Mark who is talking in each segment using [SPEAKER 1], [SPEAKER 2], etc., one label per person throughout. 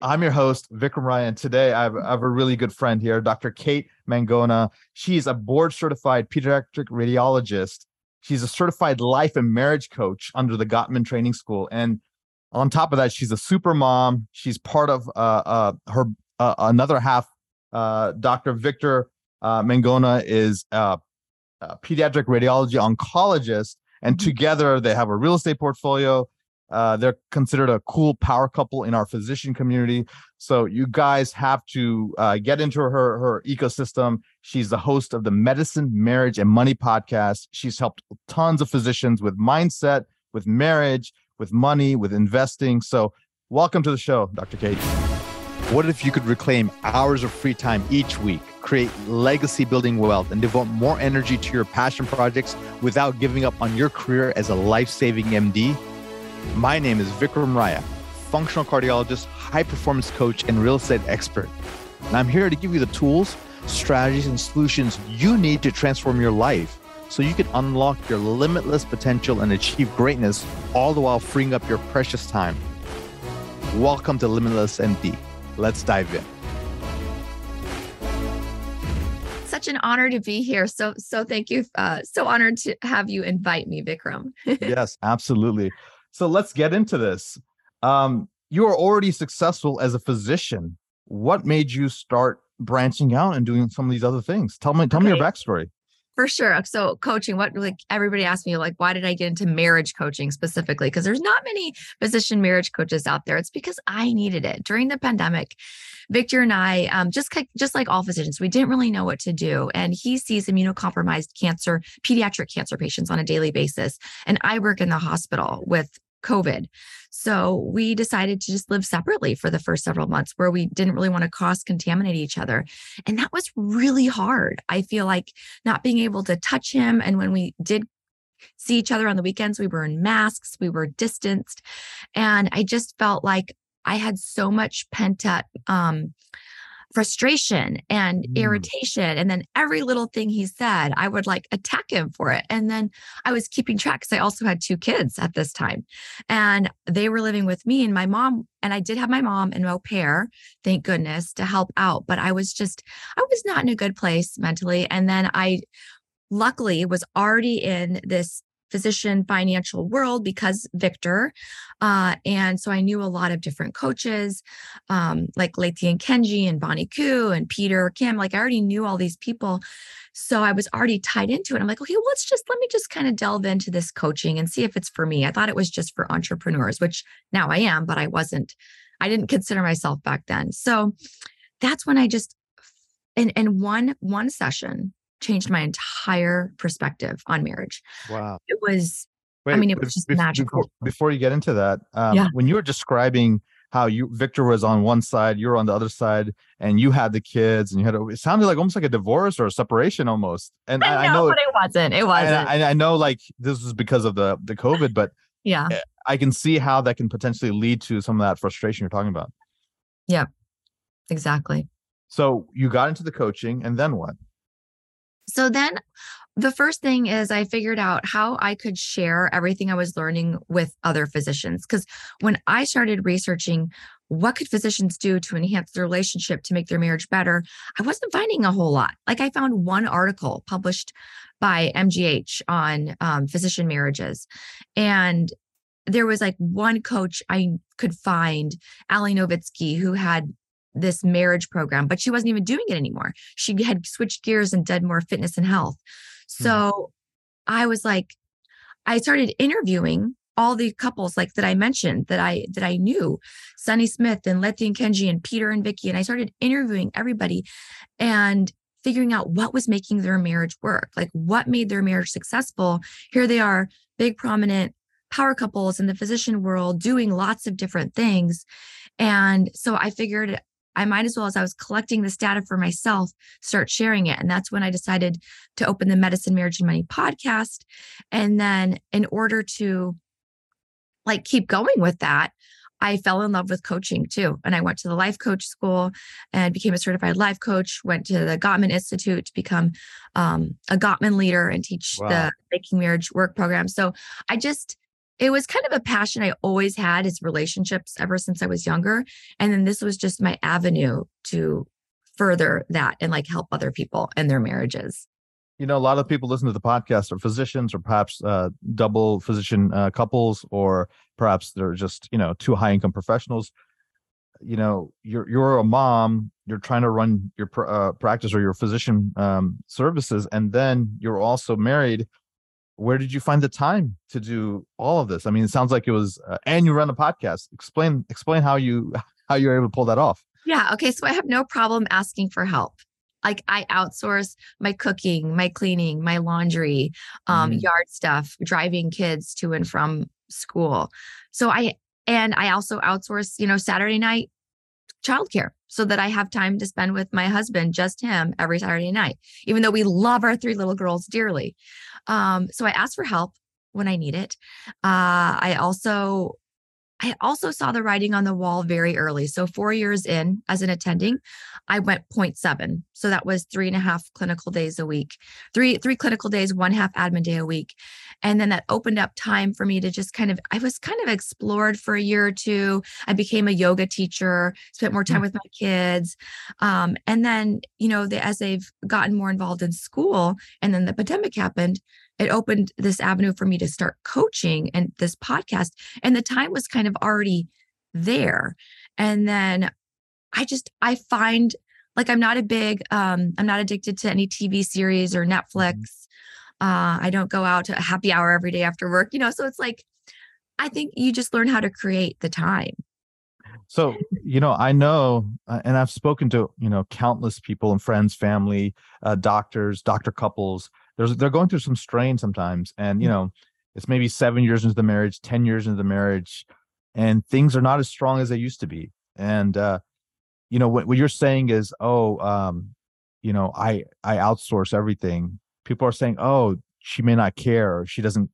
[SPEAKER 1] I'm your host, Vikram Raya. Today, I have, I have, a really good friend here, Dr. Kate Mangona. She's a board certified pediatric radiologist. She's a certified life and marriage coach under the Gottman Training School. And on top of that, she's a super mom. She's part of uh, uh, her uh, another half. Uh, Dr. Victor uh, Mangona is a, pediatric radiology oncologist. And mm-hmm. together, they have a real estate portfolio uh, they're considered a cool power couple in our physician community. So you guys have to uh, get into her her ecosystem. She's the host of the Medicine, Marriage, and Money podcast. She's helped tons of physicians with mindset, with marriage, with money, with investing. So welcome to the show, Dr. Kate. What if you could reclaim hours of free time each week, create legacy building wealth, and devote more energy to your passion projects without giving up on your career as a life saving MD? My name is Vikram Raya, functional cardiologist, high performance coach, and real estate expert. And I'm here to give you the tools, strategies, and solutions you need to transform your life so you can unlock your limitless potential and achieve greatness, all the while freeing up your precious time. Welcome to Limitless MD. Let's dive in.
[SPEAKER 2] Such an honor to be here. So, so thank you. Uh, so honored to have you invite me, Vikram.
[SPEAKER 1] yes, absolutely. So let's get into this. Um, you are already successful as a physician. What made you start branching out and doing some of these other things? Tell me, tell okay. me your backstory.
[SPEAKER 2] For sure. So coaching, what like everybody asked me, like, why did I get into marriage coaching specifically? Because there's not many physician marriage coaches out there. It's because I needed it during the pandemic. Victor and I, um, just just like all physicians, we didn't really know what to do. And he sees immunocompromised cancer, pediatric cancer patients on a daily basis. And I work in the hospital with COVID. So we decided to just live separately for the first several months where we didn't really want to cross contaminate each other. And that was really hard. I feel like not being able to touch him. And when we did see each other on the weekends, we were in masks, we were distanced. And I just felt like I had so much pent up um, frustration and mm. irritation. And then every little thing he said, I would like attack him for it. And then I was keeping track because I also had two kids at this time. And they were living with me and my mom. And I did have my mom and au pair, thank goodness, to help out. But I was just, I was not in a good place mentally. And then I luckily was already in this physician financial world because Victor. Uh, and so I knew a lot of different coaches, um, like Letty and Kenji and Bonnie Koo and Peter Kim. Like I already knew all these people. So I was already tied into it. I'm like, okay, let's just let me just kind of delve into this coaching and see if it's for me. I thought it was just for entrepreneurs, which now I am, but I wasn't, I didn't consider myself back then. So that's when I just in in one one session changed my entire perspective on marriage.
[SPEAKER 1] Wow.
[SPEAKER 2] It was, Wait, I mean, it was just magical.
[SPEAKER 1] Before, before, you get into that, um, yeah. when you were describing how you Victor was on one side, you were on the other side, and you had the kids, and you had a, it sounded like almost like a divorce or a separation almost. And
[SPEAKER 2] I, I know, but it wasn't. It wasn't.
[SPEAKER 1] I, I know, like this was because of the the COVID, but
[SPEAKER 2] yeah, eh,
[SPEAKER 1] I can see how that can potentially lead to some of that frustration you're talking about.
[SPEAKER 2] Yeah, exactly.
[SPEAKER 1] So you got into the coaching, and then what?
[SPEAKER 2] So then the first thing is I figured out how I could share everything I was learning with other physicians. Because when I started researching what could physicians do to enhance their relationship to make their marriage better, I wasn't finding a whole lot. Like I found one article published by MGH on um, physician marriages. And there was like one coach I could find, Ali Novitsky, who had this marriage program, but she wasn't even doing it anymore. She had switched gears and did more fitness and health. Hmm. So. I was like, I started interviewing all the couples like that I mentioned that I that I knew, Sunny Smith and Letty and Kenji and Peter and Vicky. And I started interviewing everybody and figuring out what was making their marriage work, like what made their marriage successful. Here they are, big prominent power couples in the physician world doing lots of different things. And so I figured I might as well, as I was collecting this data for myself, start sharing it. And that's when I decided to open the Medicine, Marriage, and Money podcast. And then, in order to like keep going with that, I fell in love with coaching too. And I went to the life coach school and became a certified life coach, went to the Gottman Institute to become um, a Gottman leader and teach wow. the Making Marriage Work program. So I just, it was kind of a passion I always had is relationships ever since I was younger. And then this was just my avenue to further that and like help other people in their marriages.
[SPEAKER 1] You know, a lot of people listen to the podcast are physicians or perhaps uh, double physician uh, couples, or perhaps they're just, you know, two high income professionals. You know, you're you're a mom, you're trying to run your pr- uh, practice or your physician um, services, and then you're also married where did you find the time to do all of this? I mean it sounds like it was uh, and you run a podcast. Explain explain how you how you're able to pull that off.
[SPEAKER 2] Yeah okay so i have no problem asking for help. Like i outsource my cooking my cleaning my laundry um, mm. yard stuff driving kids to and from school. So i and i also outsource you know saturday night childcare so that I have time to spend with my husband, just him, every Saturday night, even though we love our three little girls dearly. Um, so I ask for help when I need it. Uh, I also I also saw the writing on the wall very early. So, four years in as an attending, I went 0.7. So, that was three and a half clinical days a week, three, three clinical days, one half admin day a week. And then that opened up time for me to just kind of, I was kind of explored for a year or two. I became a yoga teacher, spent more time mm. with my kids. Um, and then, you know, the, as they've gotten more involved in school and then the pandemic happened, it opened this avenue for me to start coaching and this podcast. And the time was kind of already there. And then I just, I find like I'm not a big, um, I'm not addicted to any TV series or mm-hmm. Netflix. Uh, I don't go out to a happy hour every day after work, you know, so it's like, I think you just learn how to create the time.
[SPEAKER 1] So, you know, I know, uh, and I've spoken to, you know, countless people and friends, family, uh, doctors, doctor couples there's they're going through some strain sometimes and you mm. know it's maybe seven years into the marriage ten years into the marriage and things are not as strong as they used to be and uh you know what, what you're saying is oh um you know i i outsource everything people are saying oh she may not care she doesn't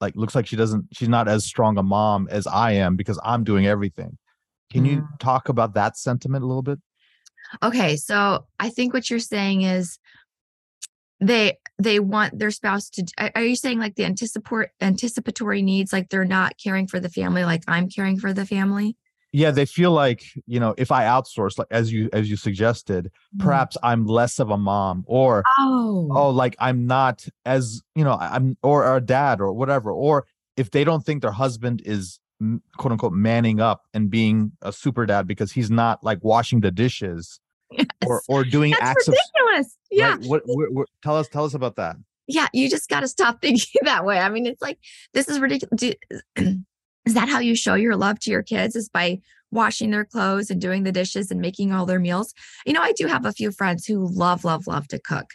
[SPEAKER 1] like looks like she doesn't she's not as strong a mom as i am because i'm doing everything can mm. you talk about that sentiment a little bit
[SPEAKER 2] okay so i think what you're saying is they they want their spouse to are you saying like the anticipatory anticipatory needs like they're not caring for the family like i'm caring for the family
[SPEAKER 1] yeah they feel like you know if i outsource like as you as you suggested mm. perhaps i'm less of a mom or oh. oh like i'm not as you know i'm or a dad or whatever or if they don't think their husband is quote unquote manning up and being a super dad because he's not like washing the dishes yes. or or doing
[SPEAKER 2] That's
[SPEAKER 1] acts
[SPEAKER 2] ridiculous.
[SPEAKER 1] of yeah. Right? What, what, what, tell us tell us about that.
[SPEAKER 2] Yeah, you just got to stop thinking that way. I mean, it's like this is ridiculous. Do, is that how you show your love to your kids? Is by washing their clothes and doing the dishes and making all their meals? You know, I do have a few friends who love, love, love to cook.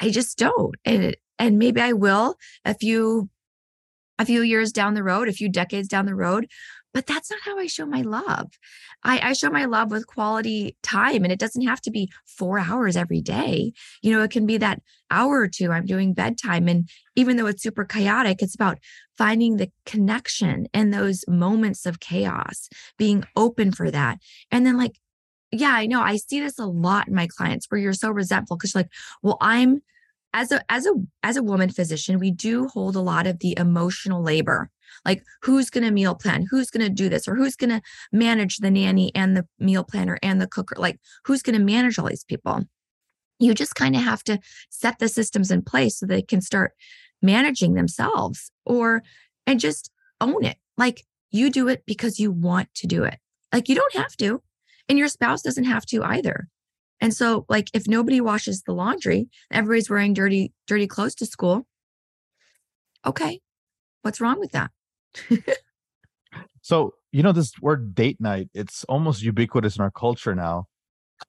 [SPEAKER 2] I just don't, and and maybe I will a few a few years down the road, a few decades down the road but that's not how I show my love. I, I, show my love with quality time, and it doesn't have to be four hours every day. You know, it can be that hour or two I'm doing bedtime. And even though it's super chaotic, it's about finding the connection in those moments of chaos, being open for that. And then, like, yeah, I know I see this a lot in my clients where you're so resentful because you're like, well, I'm as a as a as a woman physician, we do hold a lot of the emotional labor like who's going to meal plan? Who's going to do this? Or who's going to manage the nanny and the meal planner and the cooker? Like who's going to manage all these people? You just kind of have to set the systems in place so they can start managing themselves or and just own it. Like you do it because you want to do it. Like you don't have to and your spouse doesn't have to either. And so like if nobody washes the laundry everybody's wearing dirty dirty clothes to school okay what's wrong with that
[SPEAKER 1] so you know this word date night it's almost ubiquitous in our culture now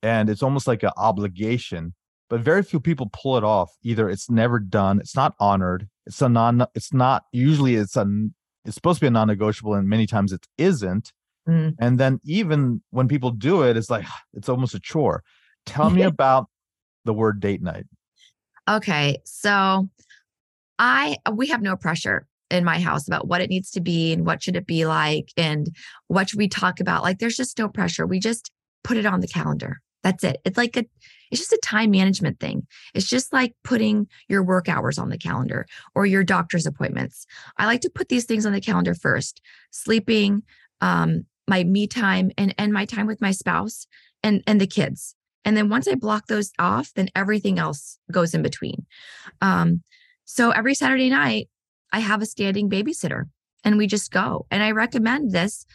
[SPEAKER 1] and it's almost like an obligation but very few people pull it off either it's never done it's not honored it's a non it's not usually it's a it's supposed to be a non-negotiable and many times it isn't mm. and then even when people do it it's like it's almost a chore tell me about the word date night
[SPEAKER 2] okay so i we have no pressure in my house about what it needs to be and what should it be like and what should we talk about like there's just no pressure we just put it on the calendar That's it. It's like a it's just a time management thing. It's just like putting your work hours on the calendar or your doctor's appointments. I like to put these things on the calendar first. Sleeping, um, my me time and and my time with my spouse and and the kids. And then once I block those off, then everything else goes in between. Um, so every Saturday night, I have a standing babysitter and we just go. And I recommend this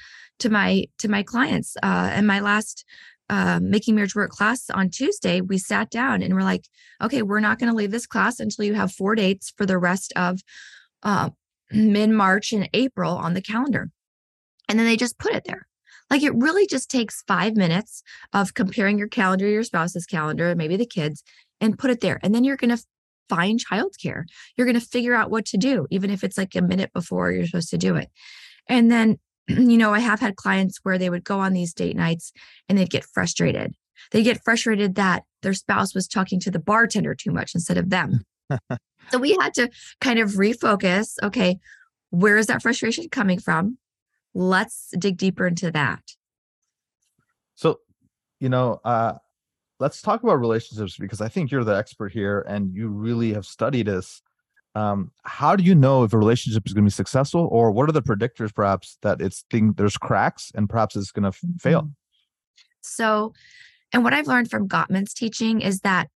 [SPEAKER 2] to my to my clients. Uh, and my last uh, making marriage work class on Tuesday, we sat down and we're like, okay, we're not going to leave this class until you have four dates for the rest of uh, mid March and April on the calendar. And then they just put it there. Like it really just takes five minutes of comparing your calendar, your spouse's calendar, maybe the kids, and put it there. And then you're going to find childcare. You're going to figure out what to do, even if it's like a minute before you're supposed to do it. And then, you know, I have had clients where they would go on these date nights and they'd get frustrated. They get frustrated that their spouse was talking to the bartender too much instead of them. so we had to kind of refocus. Okay, where is that frustration coming from? let's dig deeper into that.
[SPEAKER 1] So, you know, uh, let's talk about relationships because I think you're the expert here and you really have studied this. Um, how do you know if a relationship is going to be successful, or what are the predictors, perhaps, that it's thing there's cracks and perhaps it's going to mm-hmm. fail?
[SPEAKER 2] So, and what I've learned from Gottman's teaching is that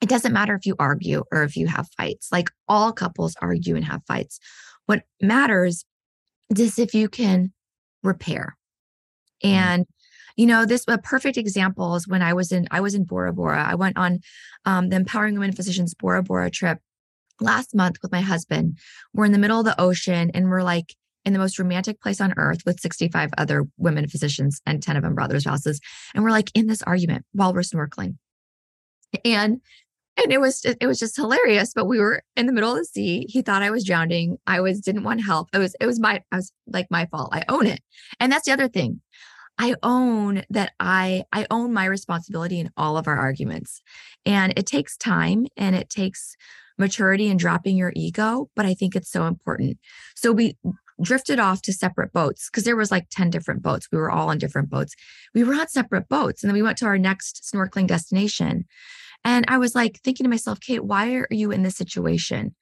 [SPEAKER 2] it doesn't matter if you argue or if you have fights. Like all couples argue and have fights. What matters is if you can repair. Mm-hmm. And you know this a perfect example is when i was in i was in bora bora. I went on um, the empowering women physicians bora bora trip last month with my husband. We're in the middle of the ocean and we're like in the most romantic place on earth with 65 other women physicians and 10 of them brothers spouses. And we're like in this argument while we're snorkeling. And and it was it was just hilarious but we were in the middle of the sea. He thought i was drowning. I was didn't want help. It was it was my i was like my fault. I own it. And that's the other thing i own that i i own my responsibility in all of our arguments and it takes time and it takes maturity and dropping your ego but i think it's so important so we drifted off to separate boats because there was like 10 different boats we were all on different boats we were on separate boats and then we went to our next snorkeling destination and I was like thinking to myself, Kate, why are you in this situation?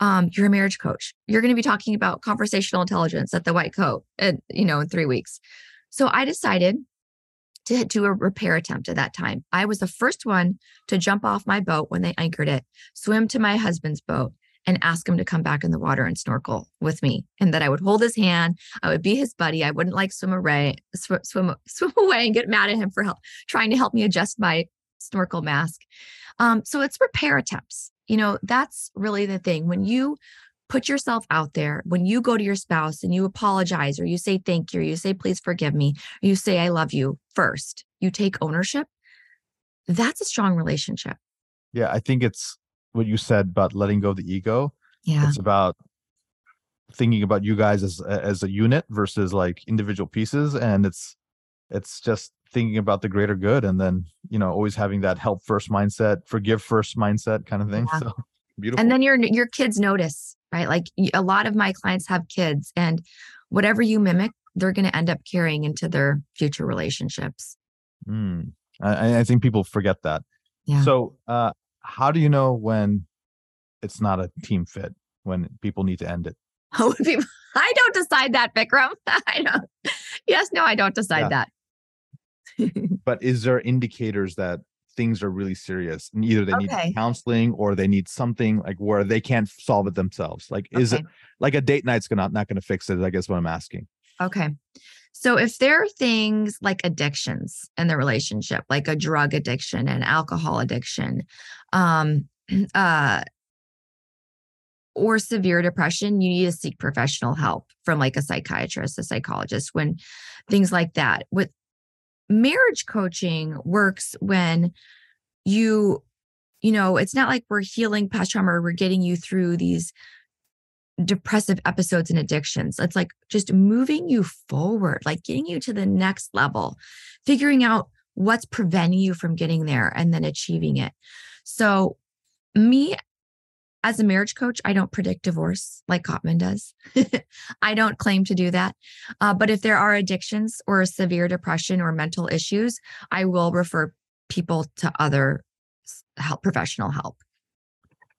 [SPEAKER 2] Um, you're a marriage coach. You're going to be talking about conversational intelligence at the White Coat, and you know, in three weeks. So I decided to do a repair attempt at that time. I was the first one to jump off my boat when they anchored it, swim to my husband's boat, and ask him to come back in the water and snorkel with me. And that I would hold his hand. I would be his buddy. I wouldn't like swim away, swim, swim, swim away and get mad at him for help, trying to help me adjust my snorkel mask. Um, so it's repair attempts. You know, that's really the thing. When you put yourself out there, when you go to your spouse and you apologize or you say thank you, or you say please forgive me, or you say I love you first, you take ownership. That's a strong relationship.
[SPEAKER 1] Yeah, I think it's what you said about letting go of the ego.
[SPEAKER 2] Yeah.
[SPEAKER 1] It's about thinking about you guys as as a unit versus like individual pieces and it's it's just thinking about the greater good and then you know always having that help first mindset forgive first mindset kind of thing yeah. so
[SPEAKER 2] beautiful and then your your kids notice right? Like a lot of my clients have kids and whatever you mimic they're going to end up carrying into their future relationships.
[SPEAKER 1] Mm. I, I think people forget that.
[SPEAKER 2] Yeah.
[SPEAKER 1] So uh how do you know when it's not a team fit when people need to end it?
[SPEAKER 2] Oh i don't decide that Vikram i don't yes no i don't decide yeah. that.
[SPEAKER 1] But is there indicators that things are really serious and either they okay. need counseling or they need something like where they can't solve it themselves like is it like a date night's gonna not gonna fix it i guess what i'm asking
[SPEAKER 2] okay so if there are things like addictions in the relationship like a drug addiction and alcohol addiction um uh or severe depression, you need to seek professional help from like a psychiatrist, a psychologist, when things like that. With marriage coaching works when you you know it's not like we're healing past trauma or we're getting you through these depressive episodes and addictions. It's like just moving you forward like getting you to the next level figuring out what's preventing you from getting there and then achieving it. So me as a marriage coach, I don't predict divorce like Gottman does. I don't claim to do that. Uh, but if there are addictions or severe depression or mental issues, I will refer people to other help professional help.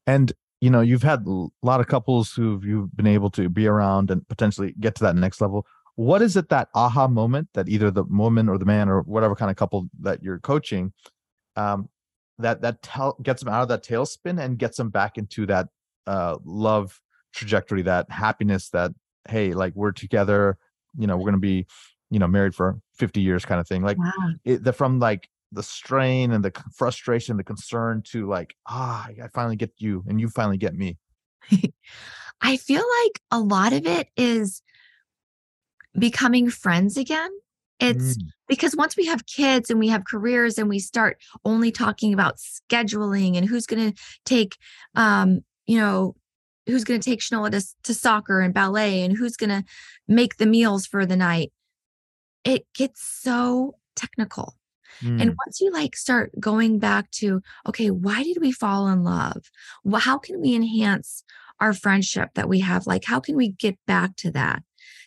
[SPEAKER 1] And you know, you've had a lot of couples who you've been able to be around and potentially get to that next level. What is it that aha moment that either the woman or the man or whatever kind of couple that you're coaching, um, that that tell, gets them out of that tailspin and gets them back into that uh, love trajectory, that happiness, that hey, like we're together, you know, we're gonna be, you know, married for 50 years kind of thing. Like wow. it, the, from like the strain and the frustration, the concern to like, ah, I finally get you and you finally get me?
[SPEAKER 2] I feel like a lot of it is becoming friends again. It's mm. because once we have kids and we have careers and we start only talking about scheduling and who's going to take, um, you know, who's going to take Shanola to, to soccer and ballet and who's going to make the meals for the night, it gets so technical. Mm. And once you like start going back to, okay, why did we fall in love? Well, how can we enhance our friendship that we have? Like, how can we get back to that?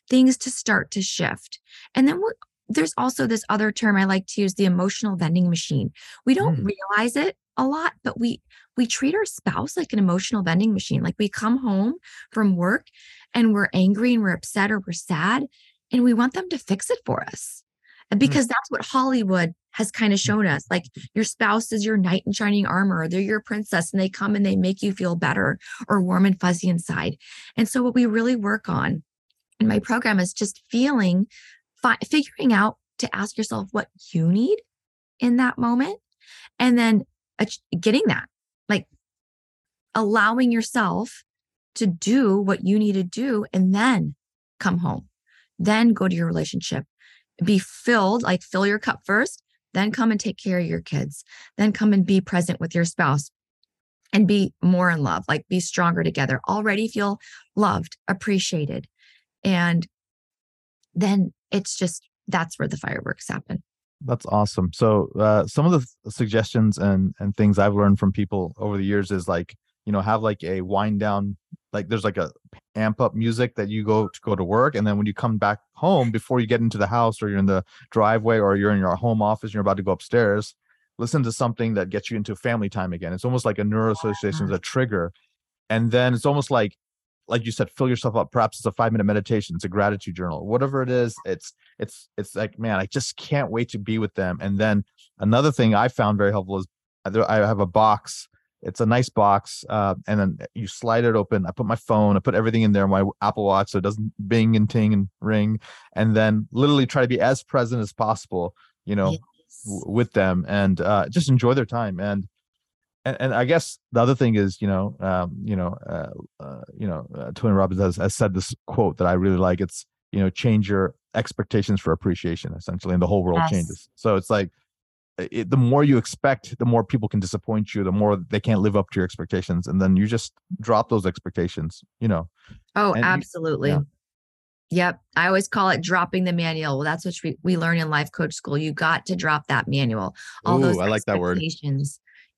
[SPEAKER 2] Things to start to shift. And then there's also this other term I like to use the emotional vending machine. We don't mm. realize it a lot, but we we treat our spouse like an emotional vending machine. Like we come home from work and we're angry and we're upset or we're sad and we want them to fix it for us. Mm. because mm. that's what Hollywood has kind of shown us like your spouse is your knight in shining armor they're your princess and they come and they make you feel better or warm and fuzzy inside and so what we really work on in my program is just feeling fi- figuring out to ask yourself what you need in that moment and then getting that like allowing yourself to do what you need to do and then come home then go to your relationship be filled like fill your cup first then come and take care of your kids. Then come and be present with your spouse and be more in love, like be stronger together. Already feel loved, appreciated. And then it's just that's where the fireworks happen.
[SPEAKER 1] That's awesome. So, uh, some of the suggestions and and things I've learned from people over the years is like you know have like a wind down like there's like a amp up music that you go to go to work and then when you come back home before you get into the house or you're in the driveway or you're in your home office and you're about to go upstairs listen to something that gets you into family time again it's almost like a neuroassociation is a trigger and then it's almost like like you said fill yourself up perhaps it's a five minute meditation it's a gratitude journal whatever it is it's it's it's like man i just can't wait to be with them and then another thing i found very helpful is i have a box it's a nice box, uh, and then you slide it open. I put my phone, I put everything in there, my Apple Watch, so it doesn't bing and ting and ring, and then literally try to be as present as possible, you know, yes. w- with them, and uh, just enjoy their time. And, and and I guess the other thing is, you know, um, you know, uh, uh you know, uh, Tony Robbins has, has said this quote that I really like. It's you know, change your expectations for appreciation, essentially, and the whole world yes. changes. So it's like it, the more you expect, the more people can disappoint you, the more they can't live up to your expectations. And then you just drop those expectations, you know.
[SPEAKER 2] Oh, and absolutely. You, yeah. Yep. I always call it dropping the manual. Well, that's what we, we learn in life coach school. You got to drop that manual. All Ooh, those
[SPEAKER 1] I like that word.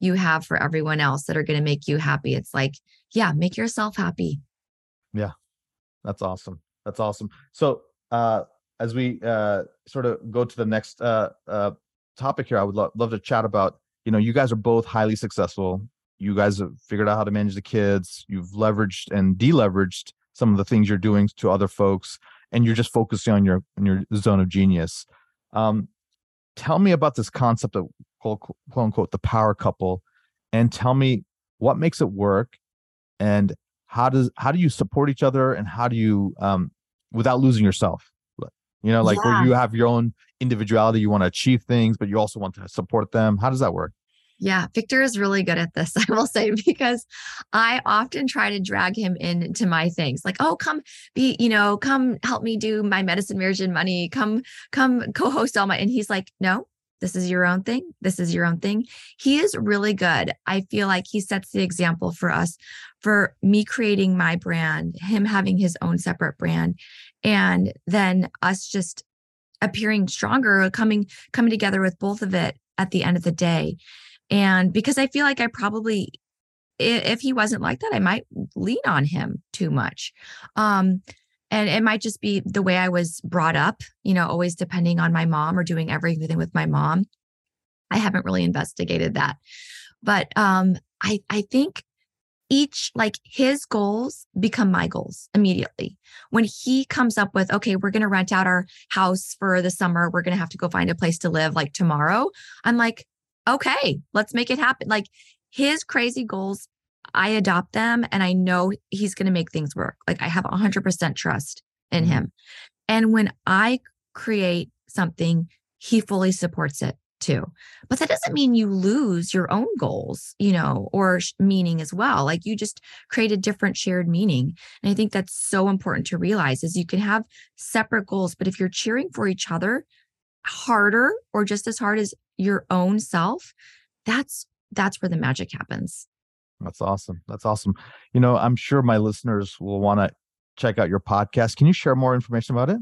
[SPEAKER 2] You have for everyone else that are going to make you happy. It's like, yeah, make yourself happy.
[SPEAKER 1] Yeah. That's awesome. That's awesome. So, uh, as we uh, sort of go to the next uh, uh, topic here, I would lo- love to chat about. You know, you guys are both highly successful. You guys have figured out how to manage the kids. You've leveraged and deleveraged some of the things you're doing to other folks, and you're just focusing on your on your zone of genius. Um, tell me about this concept of quote, quote unquote the power couple, and tell me what makes it work, and how does how do you support each other, and how do you um, without losing yourself you know like yeah. where you have your own individuality you want to achieve things but you also want to support them how does that work
[SPEAKER 2] yeah, Victor is really good at this, I will say, because I often try to drag him into my things like, oh, come be, you know, come help me do my medicine, marriage, and money. Come, come co host all my. And he's like, no, this is your own thing. This is your own thing. He is really good. I feel like he sets the example for us, for me creating my brand, him having his own separate brand, and then us just appearing stronger coming coming together with both of it at the end of the day and because i feel like i probably if he wasn't like that i might lean on him too much um and it might just be the way i was brought up you know always depending on my mom or doing everything with my mom I haven't really investigated that. But um, I, I think each like his goals become my goals immediately. When he comes up with, okay, we're going to rent out our house for the summer, we're going to have to go find a place to live like tomorrow. I'm like, okay, let's make it happen. Like his crazy goals, I adopt them and I know he's going to make things work. Like I have 100% trust in mm-hmm. him. And when I create something, he fully supports it too. But that doesn't mean you lose your own goals, you know, or meaning as well. Like you just create a different shared meaning. And I think that's so important to realize is you can have separate goals, but if you're cheering for each other harder or just as hard as your own self, that's that's where the magic happens.
[SPEAKER 1] That's awesome. That's awesome. You know, I'm sure my listeners will want to check out your podcast. Can you share more information about it?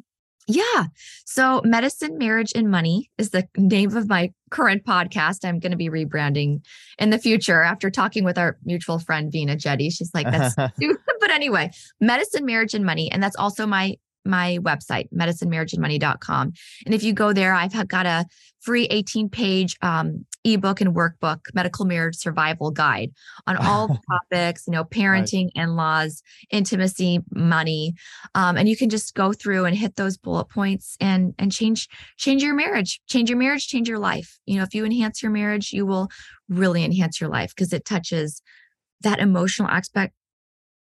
[SPEAKER 2] Yeah. So, Medicine, Marriage, and Money is the name of my current podcast. I'm going to be rebranding in the future after talking with our mutual friend, Vina Jetty. She's like, that's, but anyway, Medicine, Marriage, and Money. And that's also my my website, medicinemarriageandmoney.com. And if you go there, I've got a free 18 page um, ebook and workbook, medical marriage survival guide on all topics, you know, parenting, right. in laws, intimacy, money. Um, and you can just go through and hit those bullet points and, and change, change your marriage, change your marriage, change your life. You know, if you enhance your marriage, you will really enhance your life because it touches that emotional aspect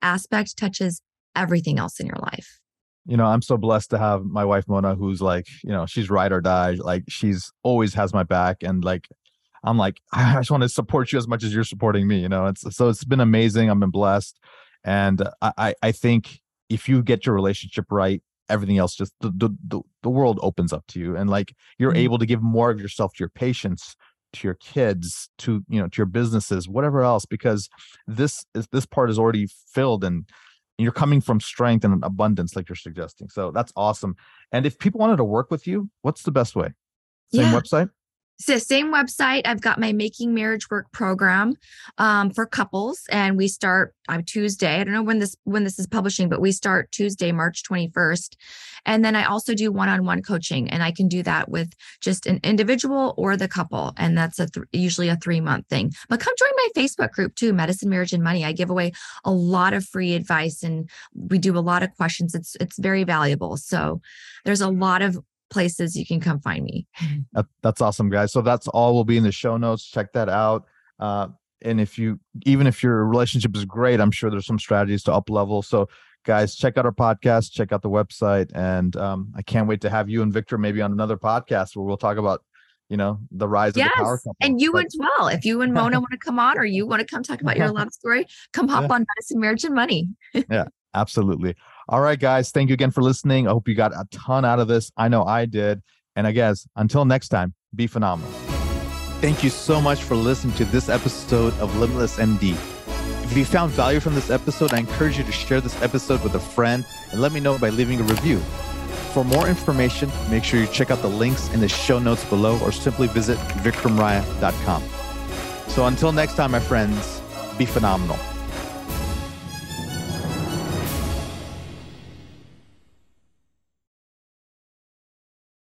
[SPEAKER 2] aspect touches everything else in your life
[SPEAKER 1] you know i'm so blessed to have my wife mona who's like you know she's ride or die like she's always has my back and like i'm like i just want to support you as much as you're supporting me you know it's so it's been amazing i've been blessed and i i think if you get your relationship right everything else just the the, the world opens up to you and like you're mm-hmm. able to give more of yourself to your patients to your kids to you know to your businesses whatever else because this is this part is already filled and you're coming from strength and abundance like you're suggesting so that's awesome and if people wanted to work with you what's the best way same yeah. website
[SPEAKER 2] the same website. I've got my Making Marriage Work program um, for couples, and we start on Tuesday. I don't know when this when this is publishing, but we start Tuesday, March twenty first. And then I also do one on one coaching, and I can do that with just an individual or the couple, and that's a th- usually a three month thing. But come join my Facebook group too, Medicine, Marriage, and Money. I give away a lot of free advice, and we do a lot of questions. It's it's very valuable. So there's a lot of places you can come find me.
[SPEAKER 1] That, that's awesome, guys. So that's all will be in the show notes. Check that out. Uh, and if you, even if your relationship is great, I'm sure there's some strategies to up level. So, guys, check out our podcast, check out the website, and um, I can't wait to have you and Victor maybe on another podcast where we'll talk about you know the rise yes. of the power couple.
[SPEAKER 2] And you but, as well. If you and Mona want to come on, or you want to come talk about your love story, come hop yeah. on Medicine, Marriage, and Money.
[SPEAKER 1] yeah, absolutely. All right, guys. Thank you again for listening. I hope you got a ton out of this. I know I did. And I guess until next time, be phenomenal. Thank you so much for listening to this episode of Limitless MD. If you found value from this episode, I encourage you to share this episode with a friend and let me know by leaving a review. For more information, make sure you check out the links in the show notes below or simply visit vikramraya.com. So until next time, my friends, be phenomenal.